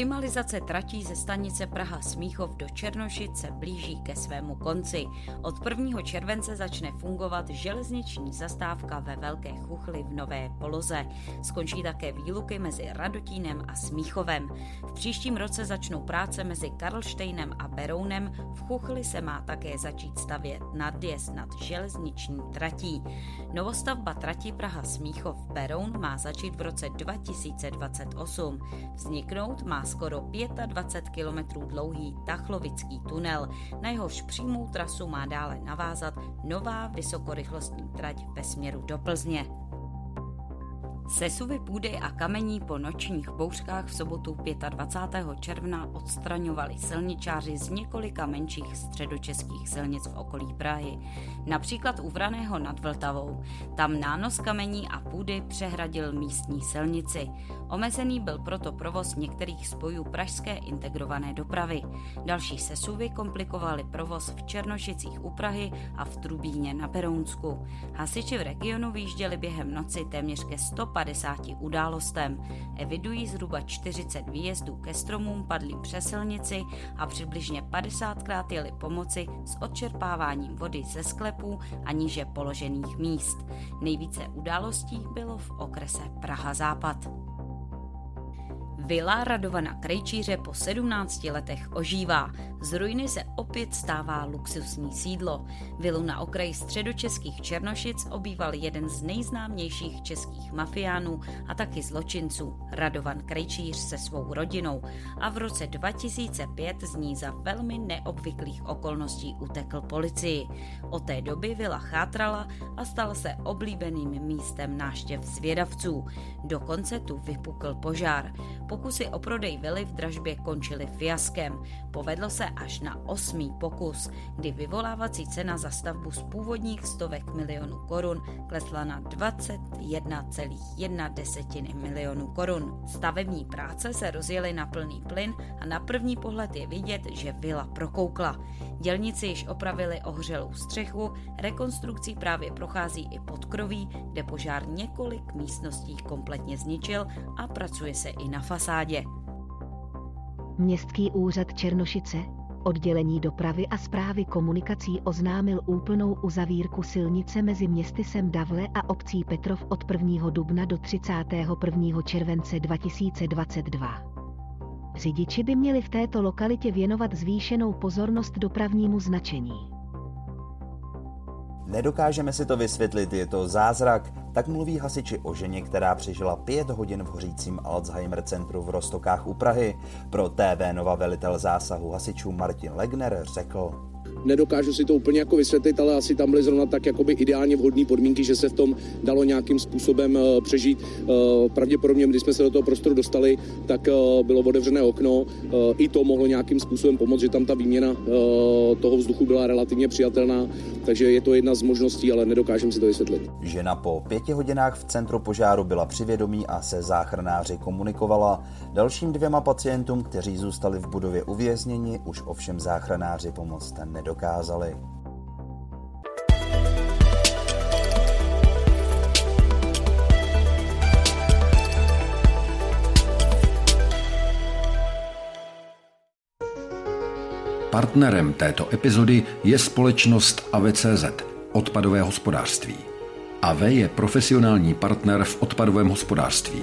Optimalizace tratí ze stanice Praha Smíchov do Černošic se blíží ke svému konci. Od 1. července začne fungovat železniční zastávka ve Velké Chuchli v Nové Poloze. Skončí také výluky mezi Radotínem a Smíchovem. V příštím roce začnou práce mezi Karlštejnem a Berounem. V Chuchli se má také začít stavět nadjezd nad železniční tratí. Novostavba trati Praha Smíchov Beroun má začít v roce 2028. Vzniknout má skoro 25 kilometrů dlouhý Tachlovický tunel, na jehož přímou trasu má dále navázat nová vysokorychlostní trať ve směru do Plzně. Sesuvy půdy a kamení po nočních bouřkách v sobotu 25. června odstraňovali silničáři z několika menších středočeských silnic v okolí Prahy. Například u Vraného nad Vltavou. Tam nános kamení a půdy přehradil místní silnici. Omezený byl proto provoz některých spojů pražské integrované dopravy. Další sesuvy komplikovaly provoz v Černošicích u Prahy a v Trubíně na Berounsku. Hasiči v regionu výjížděli během noci téměř ke 150 událostem. Evidují zhruba 40 výjezdů ke stromům padlým přes silnici a přibližně 50krát jeli pomoci s odčerpáváním vody ze sklepů a níže položených míst. Nejvíce událostí bylo v okrese Praha Západ. Vila Radovana Krejčíře po 17 letech ožívá. Z ruiny se opět stává luxusní sídlo. Vilu na okraji středočeských Černošic obýval jeden z nejznámějších českých mafiánů a taky zločinců, Radovan Krejčíř se svou rodinou a v roce 2005 z ní za velmi neobvyklých okolností utekl policii. Od té doby vila chátrala a stala se oblíbeným místem náštěv zvědavců. Dokonce tu vypukl požár. Pokusy o prodej vily v dražbě končily fiaskem. Povedlo se až na osmý pokus, kdy vyvolávací cena za stavbu z původních stovek milionů korun klesla na 21,1 desetiny milionů korun. Stavební práce se rozjely na plný plyn a na první pohled je vidět, že vila prokoukla. Dělníci již opravili ohřelou střechu, rekonstrukcí právě prochází i podkroví, kde požár několik místností kompletně zničil a pracuje se i na fasádě. Městský úřad Černošice, oddělení dopravy a zprávy komunikací oznámil úplnou uzavírku silnice mezi městy Davle a obcí Petrov od 1. dubna do 31. července 2022. Řidiči by měli v této lokalitě věnovat zvýšenou pozornost dopravnímu značení. Nedokážeme si to vysvětlit, je to zázrak, tak mluví hasiči o ženě, která přežila pět hodin v hořícím Alzheimer centru v Rostokách u Prahy. Pro TV Nova velitel zásahu hasičů Martin Legner řekl, Nedokážu si to úplně jako vysvětlit, ale asi tam byly zrovna tak jakoby ideálně vhodné podmínky, že se v tom dalo nějakým způsobem uh, přežít. Uh, pravděpodobně, když jsme se do toho prostoru dostali, tak uh, bylo otevřené okno. I to mohlo nějakým způsobem pomoct, že tam ta výměna toho vzduchu byla relativně přijatelná, takže je to jedna z možností, ale nedokážem si to vysvětlit. Žena po pěti hodinách v centru požáru byla přivědomí a se záchranáři komunikovala. Dalším dvěma pacientům, kteří zůstali v budově uvězněni, už ovšem záchranáři pomoct nedokázali. Partnerem této epizody je společnost AVCZ, odpadové hospodářství. AV je profesionální partner v odpadovém hospodářství.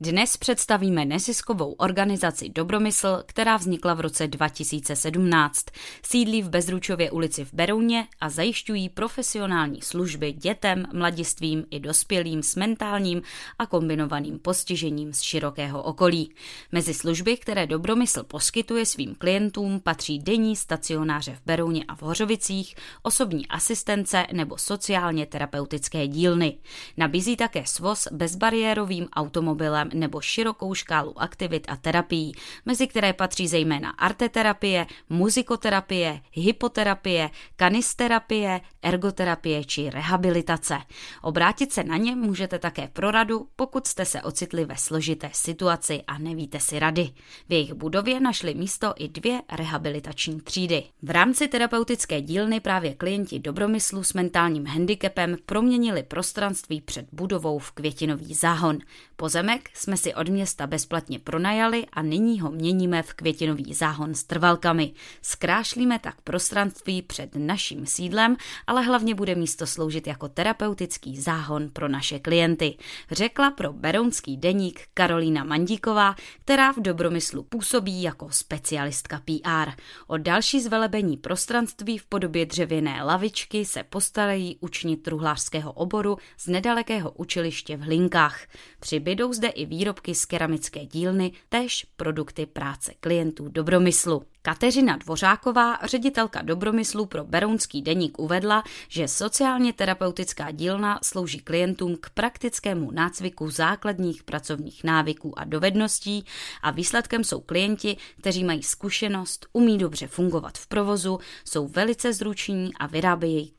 Dnes představíme neziskovou organizaci Dobromysl, která vznikla v roce 2017. Sídlí v Bezručově ulici v Berouně a zajišťují profesionální služby dětem, mladistvím i dospělým s mentálním a kombinovaným postižením z širokého okolí. Mezi služby, které Dobromysl poskytuje svým klientům, patří denní stacionáře v Berouně a v Hořovicích, osobní asistence nebo sociálně terapeutické dílny. Nabízí také svoz bezbariérovým automobilem nebo širokou škálu aktivit a terapií, mezi které patří zejména arteterapie, muzikoterapie, hypoterapie, kanisterapie, ergoterapie či rehabilitace. Obrátit se na ně můžete také pro radu, pokud jste se ocitli ve složité situaci a nevíte si rady. V jejich budově našli místo i dvě rehabilitační třídy. V rámci terapeutické dílny právě klienti dobromyslu s mentálním handicapem proměnili prostranství před budovou v květinový záhon. Pozemek jsme si od města bezplatně pronajali a nyní ho měníme v květinový záhon s trvalkami. Zkrášlíme tak prostranství před naším sídlem, ale hlavně bude místo sloužit jako terapeutický záhon pro naše klienty, řekla pro Berounský deník Karolína Mandíková, která v Dobromyslu působí jako specialistka PR. O další zvelebení prostranství v podobě dřevěné lavičky se postarají učni truhlářského oboru z nedalekého učiliště v Hlinkách. Přibydou zde i výrobky z keramické dílny, též produkty práce klientů Dobromyslu. Kateřina Dvořáková, ředitelka Dobromyslu pro Berounský deník, uvedla, že sociálně terapeutická dílna slouží klientům k praktickému nácviku základních pracovních návyků a dovedností a výsledkem jsou klienti, kteří mají zkušenost, umí dobře fungovat v provozu, jsou velice zruční a vyrábějí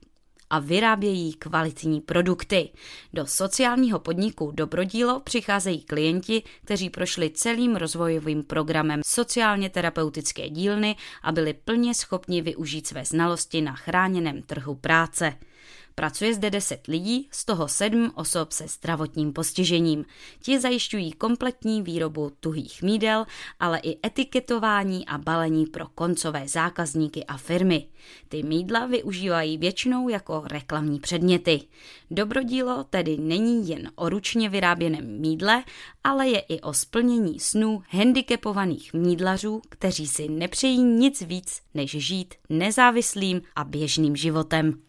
a vyrábějí kvalitní produkty. Do sociálního podniku Dobrodílo přicházejí klienti, kteří prošli celým rozvojovým programem sociálně terapeutické dílny a byli plně schopni využít své znalosti na chráněném trhu práce. Pracuje zde 10 lidí, z toho 7 osob se zdravotním postižením. Ti zajišťují kompletní výrobu tuhých mídel, ale i etiketování a balení pro koncové zákazníky a firmy. Ty mídla využívají většinou jako reklamní předměty. Dobrodílo tedy není jen o ručně vyráběném mídle, ale je i o splnění snů handicapovaných mídlařů, kteří si nepřejí nic víc, než žít nezávislým a běžným životem.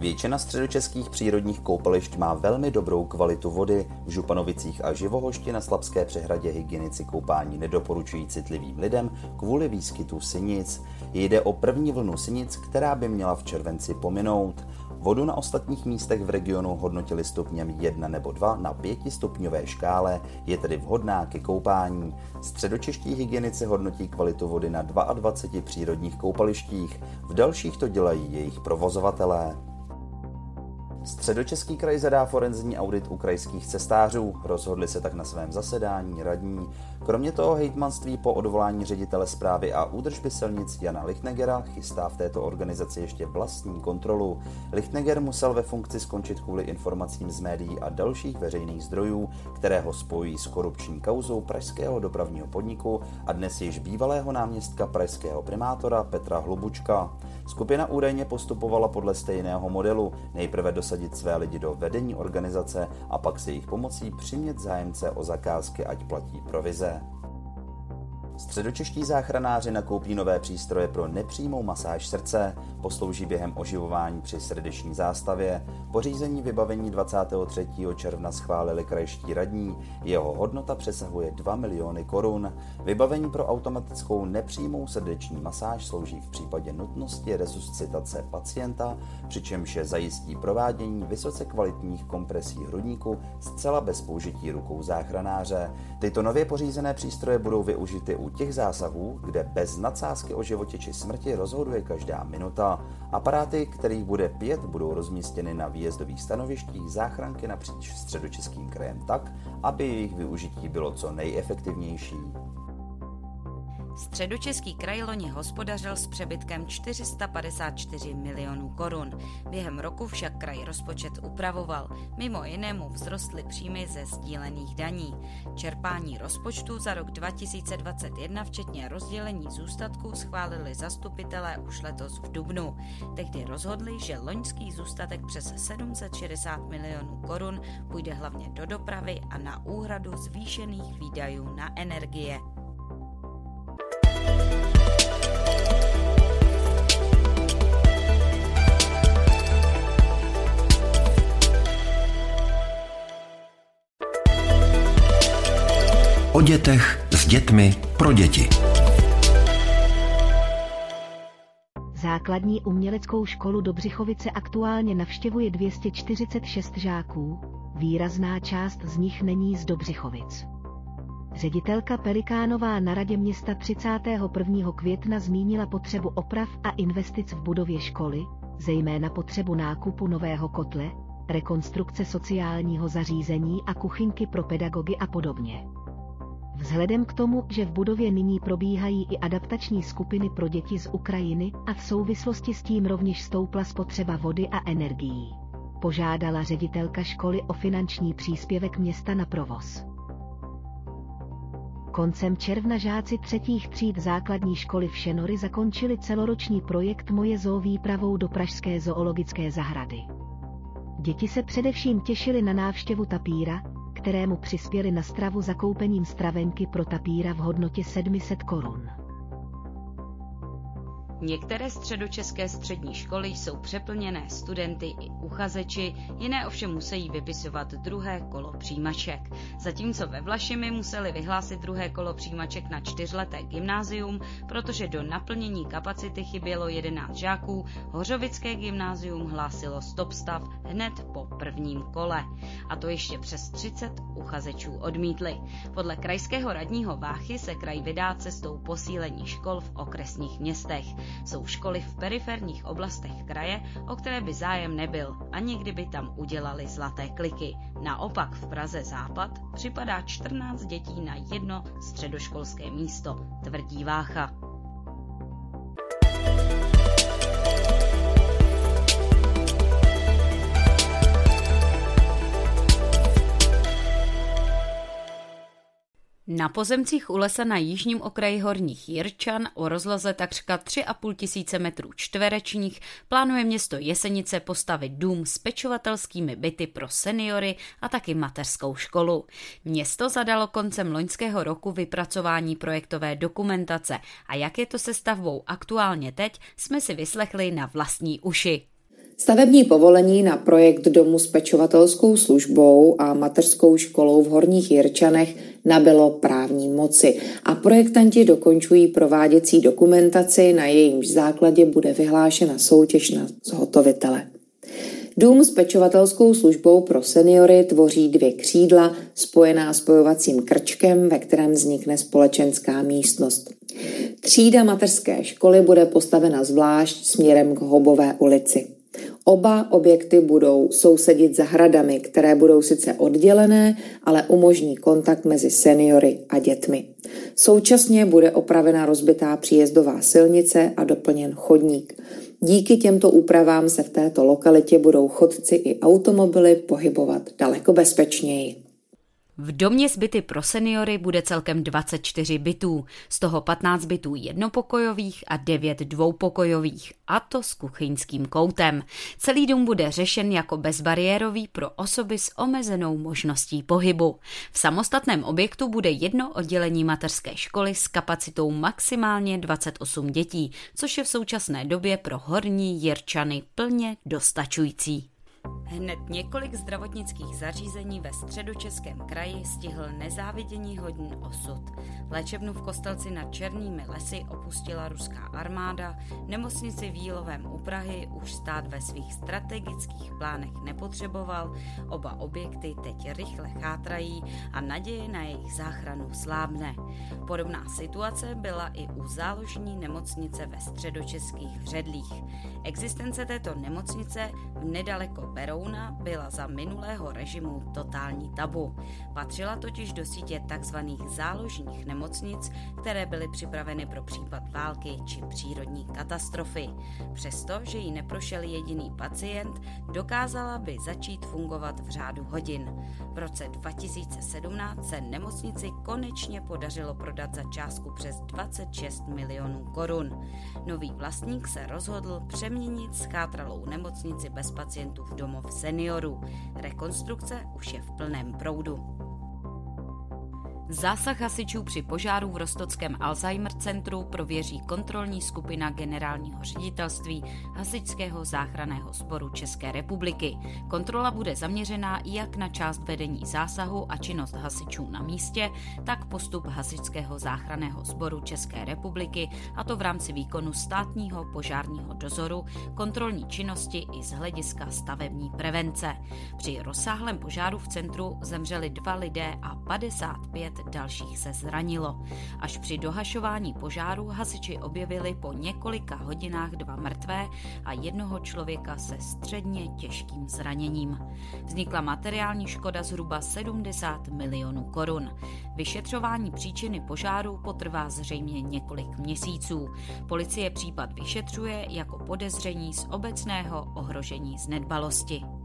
Většina středočeských přírodních koupališť má velmi dobrou kvalitu vody. V Županovicích a Živohošti na Slabské přehradě hygienici koupání nedoporučují citlivým lidem kvůli výskytu synic. Jde o první vlnu synic, která by měla v červenci pominout. Vodu na ostatních místech v regionu hodnotili stupněm 1 nebo 2 na 5 stupňové škále, je tedy vhodná ke koupání. Středočeští hygienici hodnotí kvalitu vody na 22 přírodních koupalištích, v dalších to dělají jejich provozovatelé. Středočeský kraj zadá forenzní audit u krajských cestářů. Rozhodli se tak na svém zasedání radní. Kromě toho hejtmanství po odvolání ředitele zprávy a údržby silnic Jana Lichtnegera chystá v této organizaci ještě vlastní kontrolu. Lichtneger musel ve funkci skončit kvůli informacím z médií a dalších veřejných zdrojů, které ho spojí s korupční kauzou pražského dopravního podniku a dnes již bývalého náměstka pražského primátora Petra Hlubučka. Skupina údajně postupovala podle stejného modelu, nejprve dosadit své lidi do vedení organizace a pak se jejich pomocí přimět zájemce o zakázky, ať platí provize. Středočeští záchranáři nakoupí nové přístroje pro nepřímou masáž srdce, poslouží během oživování při srdeční zástavě, pořízení vybavení 23. června schválili krajští radní, jeho hodnota přesahuje 2 miliony korun. Vybavení pro automatickou nepřímou srdeční masáž slouží v případě nutnosti resuscitace pacienta, přičemž je zajistí provádění vysoce kvalitních kompresí hrudníku zcela bez použití rukou záchranáře. Tyto nově pořízené přístroje budou využity u těch zásahů, kde bez nadsázky o životě či smrti rozhoduje každá minuta. Aparáty, kterých bude pět, budou rozmístěny na výjezdových stanovištích záchranky napříč středočeským krajem tak, aby jejich využití bylo co nejefektivnější. Středočeský kraj loni hospodařil s přebytkem 454 milionů korun. Během roku však kraj rozpočet upravoval. Mimo jinému vzrostly příjmy ze sdílených daní. Čerpání rozpočtu za rok 2021 včetně rozdělení zůstatků schválili zastupitelé už letos v Dubnu. Tehdy rozhodli, že loňský zůstatek přes 760 milionů korun půjde hlavně do dopravy a na úhradu zvýšených výdajů na energie. O dětech, s dětmi, pro děti. Základní uměleckou školu Dobřichovice aktuálně navštěvuje 246 žáků, výrazná část z nich není z Dobřichovic. Ředitelka Pelikánová na radě města 31. května zmínila potřebu oprav a investic v budově školy, zejména potřebu nákupu nového kotle, rekonstrukce sociálního zařízení a kuchynky pro pedagogy a podobně. Vzhledem k tomu, že v budově nyní probíhají i adaptační skupiny pro děti z Ukrajiny a v souvislosti s tím rovněž stoupla spotřeba vody a energií. Požádala ředitelka školy o finanční příspěvek města na provoz. Koncem června žáci třetích tříd základní školy v Šenory zakončili celoroční projekt Moje zoo výpravou do Pražské zoologické zahrady. Děti se především těšily na návštěvu tapíra, kterému přispěli na stravu zakoupením stravenky pro tapíra v hodnotě 700 korun. Některé středočeské střední školy jsou přeplněné studenty i uchazeči, jiné ovšem musí vypisovat druhé kolo přijímaček. Zatímco ve Vlašimi museli vyhlásit druhé kolo přijímaček na čtyřleté gymnázium, protože do naplnění kapacity chybělo 11 žáků, Hořovické gymnázium hlásilo stop stav hned po prvním kole. A to ještě přes 30 uchazečů odmítli. Podle krajského radního Váchy se kraj vydá cestou posílení škol v okresních městech. Jsou školy v periferních oblastech kraje, o které by zájem nebyl, ani kdyby tam udělali zlaté kliky. Naopak v Praze Západ připadá 14 dětí na jedno středoškolské místo, tvrdí Vácha. Na pozemcích u lesa na jižním okraji Horních Jirčan o rozloze takřka 3,5 tisíce metrů čtverečních plánuje město Jesenice postavit dům s pečovatelskými byty pro seniory a taky mateřskou školu. Město zadalo koncem loňského roku vypracování projektové dokumentace a jak je to se stavbou aktuálně teď, jsme si vyslechli na vlastní uši. Stavební povolení na projekt domu s pečovatelskou službou a mateřskou školou v Horních Jirčanech nabylo právní moci a projektanti dokončují prováděcí dokumentaci, na jejímž základě bude vyhlášena soutěž na zhotovitele. Dům s pečovatelskou službou pro seniory tvoří dvě křídla spojená spojovacím krčkem, ve kterém vznikne společenská místnost. Třída mateřské školy bude postavena zvlášť směrem k Hobové ulici. Oba objekty budou sousedit zahradami, které budou sice oddělené, ale umožní kontakt mezi seniory a dětmi. Současně bude opravena rozbitá příjezdová silnice a doplněn chodník. Díky těmto úpravám se v této lokalitě budou chodci i automobily pohybovat daleko bezpečněji. V domě s byty pro seniory bude celkem 24 bytů, z toho 15 bytů jednopokojových a 9 dvoupokojových, a to s kuchyňským koutem. Celý dům bude řešen jako bezbariérový pro osoby s omezenou možností pohybu. V samostatném objektu bude jedno oddělení mateřské školy s kapacitou maximálně 28 dětí, což je v současné době pro horní Jirčany plně dostačující. Hned několik zdravotnických zařízení ve středočeském kraji stihl nezávidění hodný osud. Léčebnu v Kostelci nad Černými lesy opustila ruská armáda, nemocnici v Jílovém u Prahy už stát ve svých strategických plánech nepotřeboval, oba objekty teď rychle chátrají a naděje na jejich záchranu slábne. Podobná situace byla i u záložní nemocnice ve středočeských Vředlích. Existence této nemocnice v nedaleko Berouna byla za minulého režimu totální tabu. Patřila totiž do sítě tzv. záložních nemocnic, které byly připraveny pro případ války či přírodní katastrofy. Přesto, že jí neprošel jediný pacient, dokázala by začít fungovat v řádu hodin. V roce 2017 se nemocnici konečně podařilo prodat za částku přes 26 milionů korun. Nový vlastník se rozhodl přeměnit schátralou nemocnici bez pacientů v domov seniorů. Rekonstrukce už je v plném proudu. Zásah hasičů při požáru v Rostockém Alzheimer centru prověří kontrolní skupina generálního ředitelství Hasičského záchranného sboru České republiky. Kontrola bude zaměřená jak na část vedení zásahu a činnost hasičů na místě, tak postup Hasičského záchranného sboru České republiky, a to v rámci výkonu státního požárního dozoru, kontrolní činnosti i z hlediska stavební prevence. Při rozsáhlém požáru v centru zemřeli dva lidé a 55 dalších se zranilo. Až při dohašování požáru hasiči objevili po několika hodinách dva mrtvé a jednoho člověka se středně těžkým zraněním. Vznikla materiální škoda zhruba 70 milionů korun. Vyšetřování příčiny požáru potrvá zřejmě několik měsíců. Policie případ vyšetřuje jako podezření z obecného ohrožení z nedbalosti.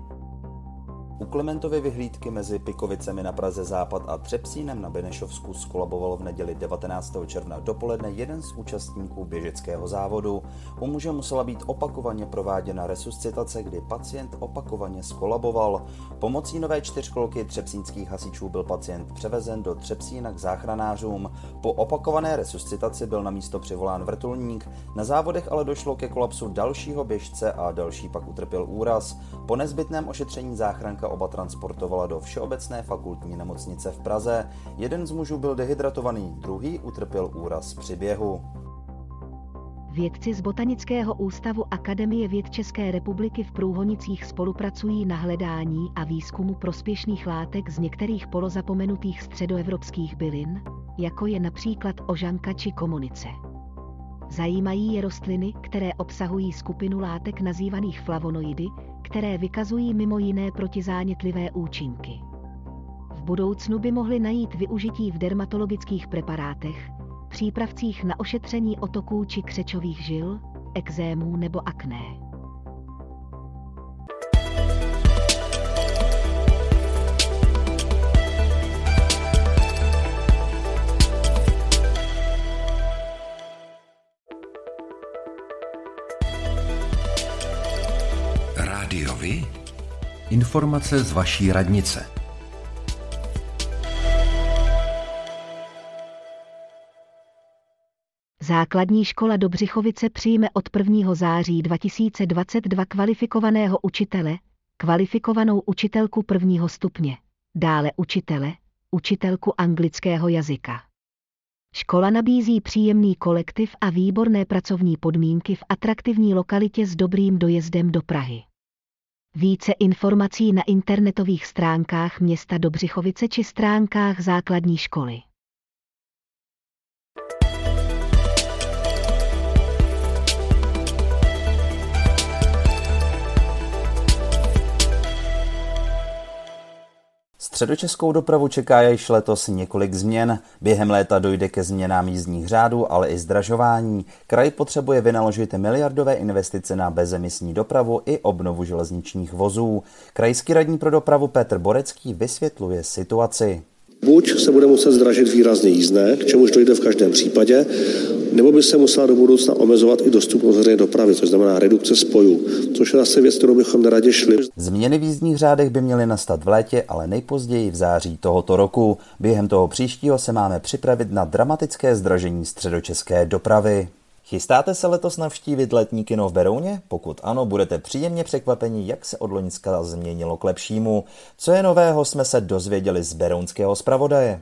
U Klementovy vyhlídky mezi Pikovicemi na Praze Západ a Třepsínem na Benešovsku skolaboval v neděli 19. června dopoledne jeden z účastníků běžeckého závodu. U muže musela být opakovaně prováděna resuscitace, kdy pacient opakovaně skolaboval. Pomocí nové čtyřkolky třepsínských hasičů byl pacient převezen do Třepsína k záchranářům. Po opakované resuscitaci byl na místo přivolán vrtulník. Na závodech ale došlo ke kolapsu dalšího běžce a další pak utrpěl úraz. Po nezbytném ošetření záchranka Matka oba transportovala do Všeobecné fakultní nemocnice v Praze. Jeden z mužů byl dehydratovaný, druhý utrpěl úraz při běhu. Vědci z Botanického ústavu Akademie věd České republiky v Průhonicích spolupracují na hledání a výzkumu prospěšných látek z některých polozapomenutých středoevropských bylin, jako je například ožanka či komunice. Zajímají je rostliny, které obsahují skupinu látek nazývaných flavonoidy, které vykazují mimo jiné protizánětlivé účinky. V budoucnu by mohly najít využití v dermatologických preparátech, přípravcích na ošetření otoků či křečových žil, exémů nebo akné. Rádiovi? Informace z vaší radnice. Základní škola Dobřichovice přijme od 1. září 2022 kvalifikovaného učitele, kvalifikovanou učitelku prvního stupně, dále učitele, učitelku anglického jazyka. Škola nabízí příjemný kolektiv a výborné pracovní podmínky v atraktivní lokalitě s dobrým dojezdem do Prahy. Více informací na internetových stránkách města Dobřichovice či stránkách základní školy. Středočeskou dopravu čeká již letos několik změn. Během léta dojde ke změnám jízdních řádů, ale i zdražování. Kraj potřebuje vynaložit miliardové investice na bezemisní dopravu i obnovu železničních vozů. Krajský radní pro dopravu Petr Borecký vysvětluje situaci. Buď se bude muset zdražit výrazně jízdné, k čemuž dojde v každém případě, nebo by se musela do budoucna omezovat i dostupnost veřejné dopravy, což znamená redukce spojů, což je zase věc, kterou bychom neradě šli. Změny v jízdních řádech by měly nastat v létě, ale nejpozději v září tohoto roku. Během toho příštího se máme připravit na dramatické zdražení středočeské dopravy. Chystáte se letos navštívit letní kino v Berouně? Pokud ano, budete příjemně překvapeni, jak se od Loňska změnilo k lepšímu. Co je nového, jsme se dozvěděli z berounského zpravodaje.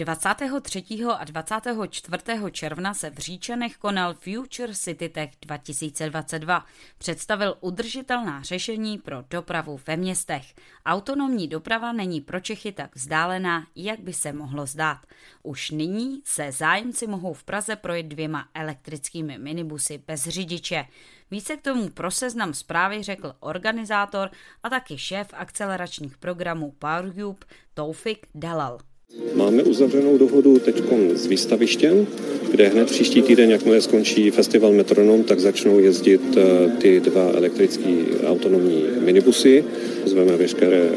23. a 24. června se v Říčanech konal Future City Tech 2022. Představil udržitelná řešení pro dopravu ve městech. Autonomní doprava není pro Čechy tak vzdálená, jak by se mohlo zdát. Už nyní se zájemci mohou v Praze projet dvěma elektrickými minibusy bez řidiče. Více k tomu pro seznam zprávy řekl organizátor a taky šéf akceleračních programů PowerCube Toufik Dalal. Máme uzavřenou dohodu teď s výstavištěm, kde hned příští týden, jakmile skončí festival Metronom, tak začnou jezdit eh, ty dva elektrické autonomní minibusy. Zveme veškeré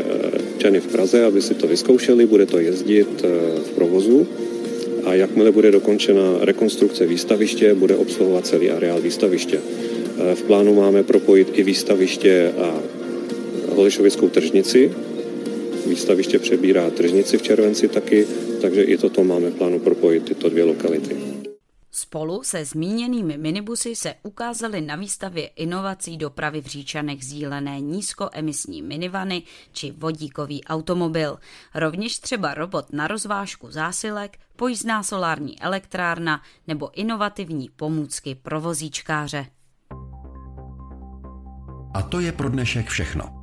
čany eh, v Praze, aby si to vyzkoušeli, bude to jezdit eh, v provozu a jakmile bude dokončena rekonstrukce výstaviště, bude obsluhovat celý areál výstaviště. V plánu máme propojit i výstaviště a Holešovickou tržnici, Výstaviště přebírá tržnici v červenci taky, takže i toto máme v plánu propojit tyto dvě lokality. Spolu se zmíněnými minibusy se ukázaly na výstavě inovací dopravy v Říčanech zílené nízkoemisní minivany či vodíkový automobil. Rovněž třeba robot na rozvážku zásilek, pojízdná solární elektrárna nebo inovativní pomůcky pro vozíčkáře. A to je pro dnešek všechno.